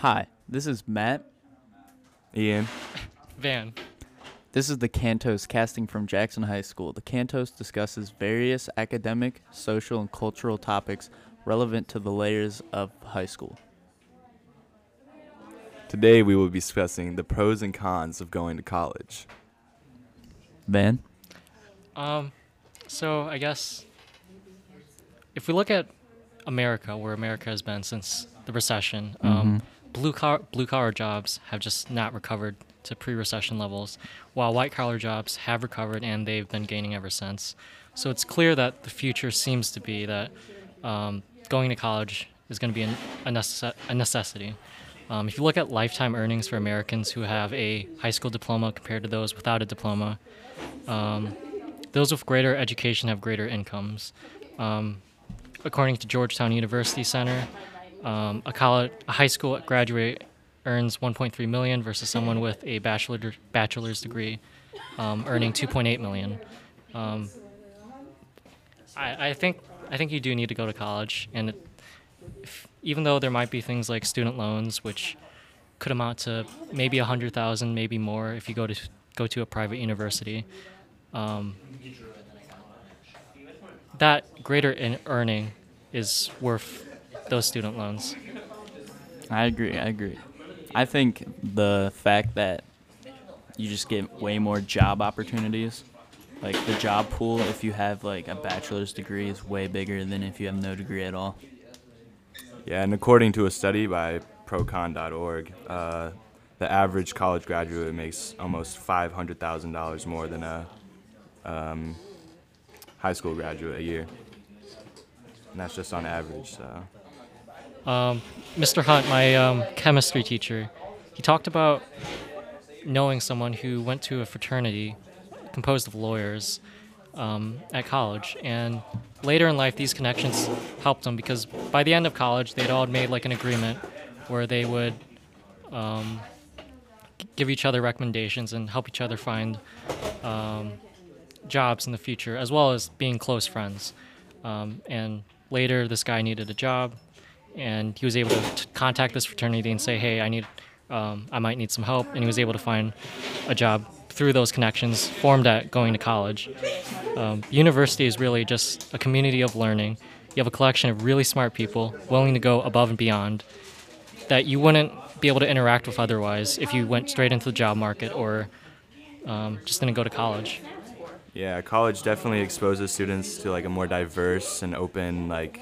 Hi, this is Matt. Ian. Van. This is the Cantos casting from Jackson High School. The Cantos discusses various academic, social, and cultural topics relevant to the layers of high school. Today we will be discussing the pros and cons of going to college. Van? Um, so I guess if we look at America, where America has been since the recession, um, blue collar blue collar jobs have just not recovered to pre-recession levels, while white collar jobs have recovered and they've been gaining ever since. So it's clear that the future seems to be that um, going to college is going to be an, a, necess- a necessity. Um, if you look at lifetime earnings for Americans who have a high school diploma compared to those without a diploma, um, those with greater education have greater incomes. Um, according to Georgetown University Center, um, a college, a high school graduate earns 1.3 million versus someone with a bachelor bachelor's degree um, earning 2.8 million. Um, I, I think I think you do need to go to college, and it, if, even though there might be things like student loans, which could amount to maybe a hundred thousand, maybe more, if you go to go to a private university. Um, that greater in earning is worth those student loans. I agree. I agree. I think the fact that you just get way more job opportunities, like the job pool, if you have like a bachelor's degree, is way bigger than if you have no degree at all. Yeah, and according to a study by procon.org, uh, the average college graduate makes almost $500,000 more than a um, high school graduate a year. And that's just on average, so. Um, Mr. Hunt, my um, chemistry teacher, he talked about knowing someone who went to a fraternity composed of lawyers um, at college. And later in life, these connections helped them because by the end of college, they'd all made like an agreement where they would um, give each other recommendations and help each other find um, jobs in the future, as well as being close friends. Um, and later, this guy needed a job, and he was able to contact this fraternity and say, "Hey, I need, um, I might need some help," and he was able to find a job through those connections formed at going to college. Um, university is really just a community of learning. You have a collection of really smart people willing to go above and beyond that you wouldn't be able to interact with otherwise if you went straight into the job market or um, just didn't go to college. Yeah, college definitely exposes students to like a more diverse and open, like,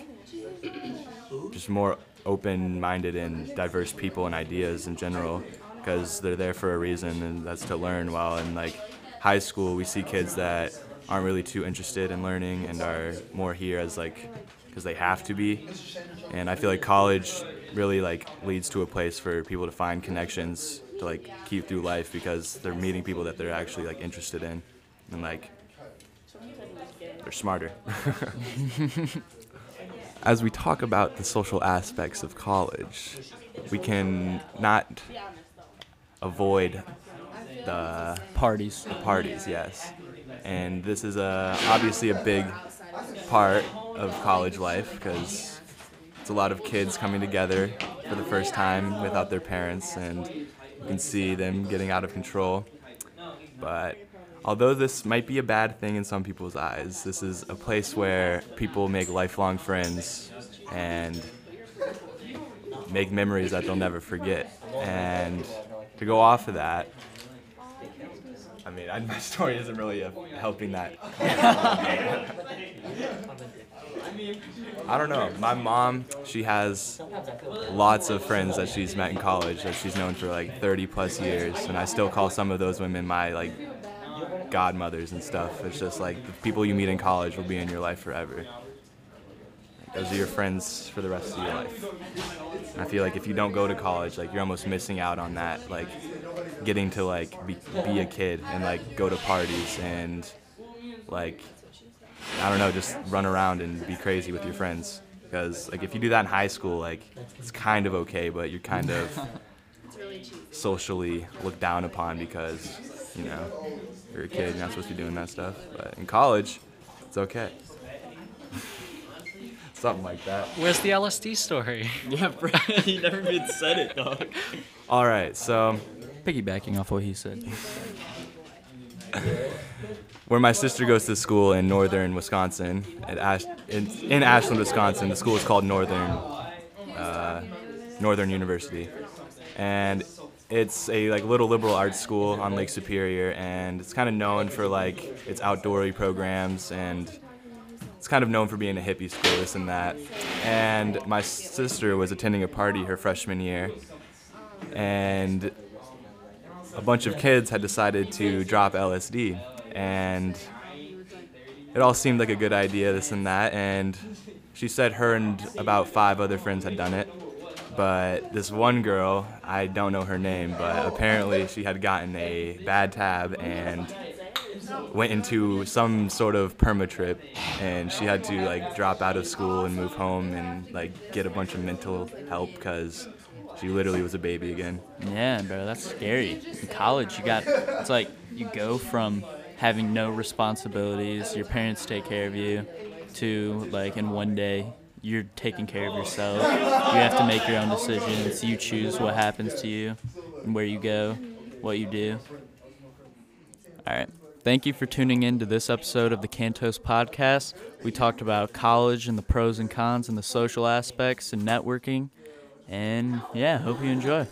just more open-minded and diverse people and ideas in general, because they're there for a reason, and that's to learn. While in like high school, we see kids that aren't really too interested in learning and are more here as like because they have to be. And I feel like college really like leads to a place for people to find connections to like keep through life because they're meeting people that they're actually like interested in and like they're smarter. As we talk about the social aspects of college, we can not avoid the Parties. the parties, yes. And this is a obviously a big part of college life because it's a lot of kids coming together for the first time without their parents, and you can see them getting out of control. But although this might be a bad thing in some people's eyes, this is a place where people make lifelong friends and make memories that they'll never forget. And to go off of that, I mean, I, my story isn't really uh, helping that. I don't know. My mom, she has lots of friends that she's met in college that she's known for like 30 plus years, and I still call some of those women my like godmothers and stuff. It's just like the people you meet in college will be in your life forever. Those are your friends for the rest of your life. And I feel like if you don't go to college, like you're almost missing out on that, like getting to like be, be a kid and like go to parties and like I don't know, just run around and be crazy with your friends. Because like if you do that in high school, like it's kind of okay, but you're kind of socially looked down upon because you know you're a kid, you're not supposed to be doing that stuff. But in college, it's okay. Something like that. Where's the LSD story? Yeah, bro. he never even said it, dog. All right, so Piggybacking off what he said. where my sister goes to school in northern Wisconsin, at Ash- in, in Ashland, Wisconsin. The school is called Northern uh, Northern University, and it's a like little liberal arts school on Lake Superior, and it's kind of known for like its outdoorsy programs and. It's kind of known for being a hippie school, this and that. And my sister was attending a party her freshman year, and a bunch of kids had decided to drop LSD, and it all seemed like a good idea, this and that. And she said her and about five other friends had done it, but this one girl, I don't know her name, but apparently she had gotten a bad tab and went into some sort of perma trip, and she had to like drop out of school and move home and like get a bunch of mental help because she literally was a baby again. Yeah, bro, that's scary. In college, you got it's like you go from having no responsibilities, your parents take care of you, to like in one day you're taking care of yourself. You have to make your own decisions. You choose what happens to you and where you go, what you do. All right. Thank you for tuning in to this episode of the Cantos podcast. We talked about college and the pros and cons and the social aspects and networking. And yeah, hope you enjoy.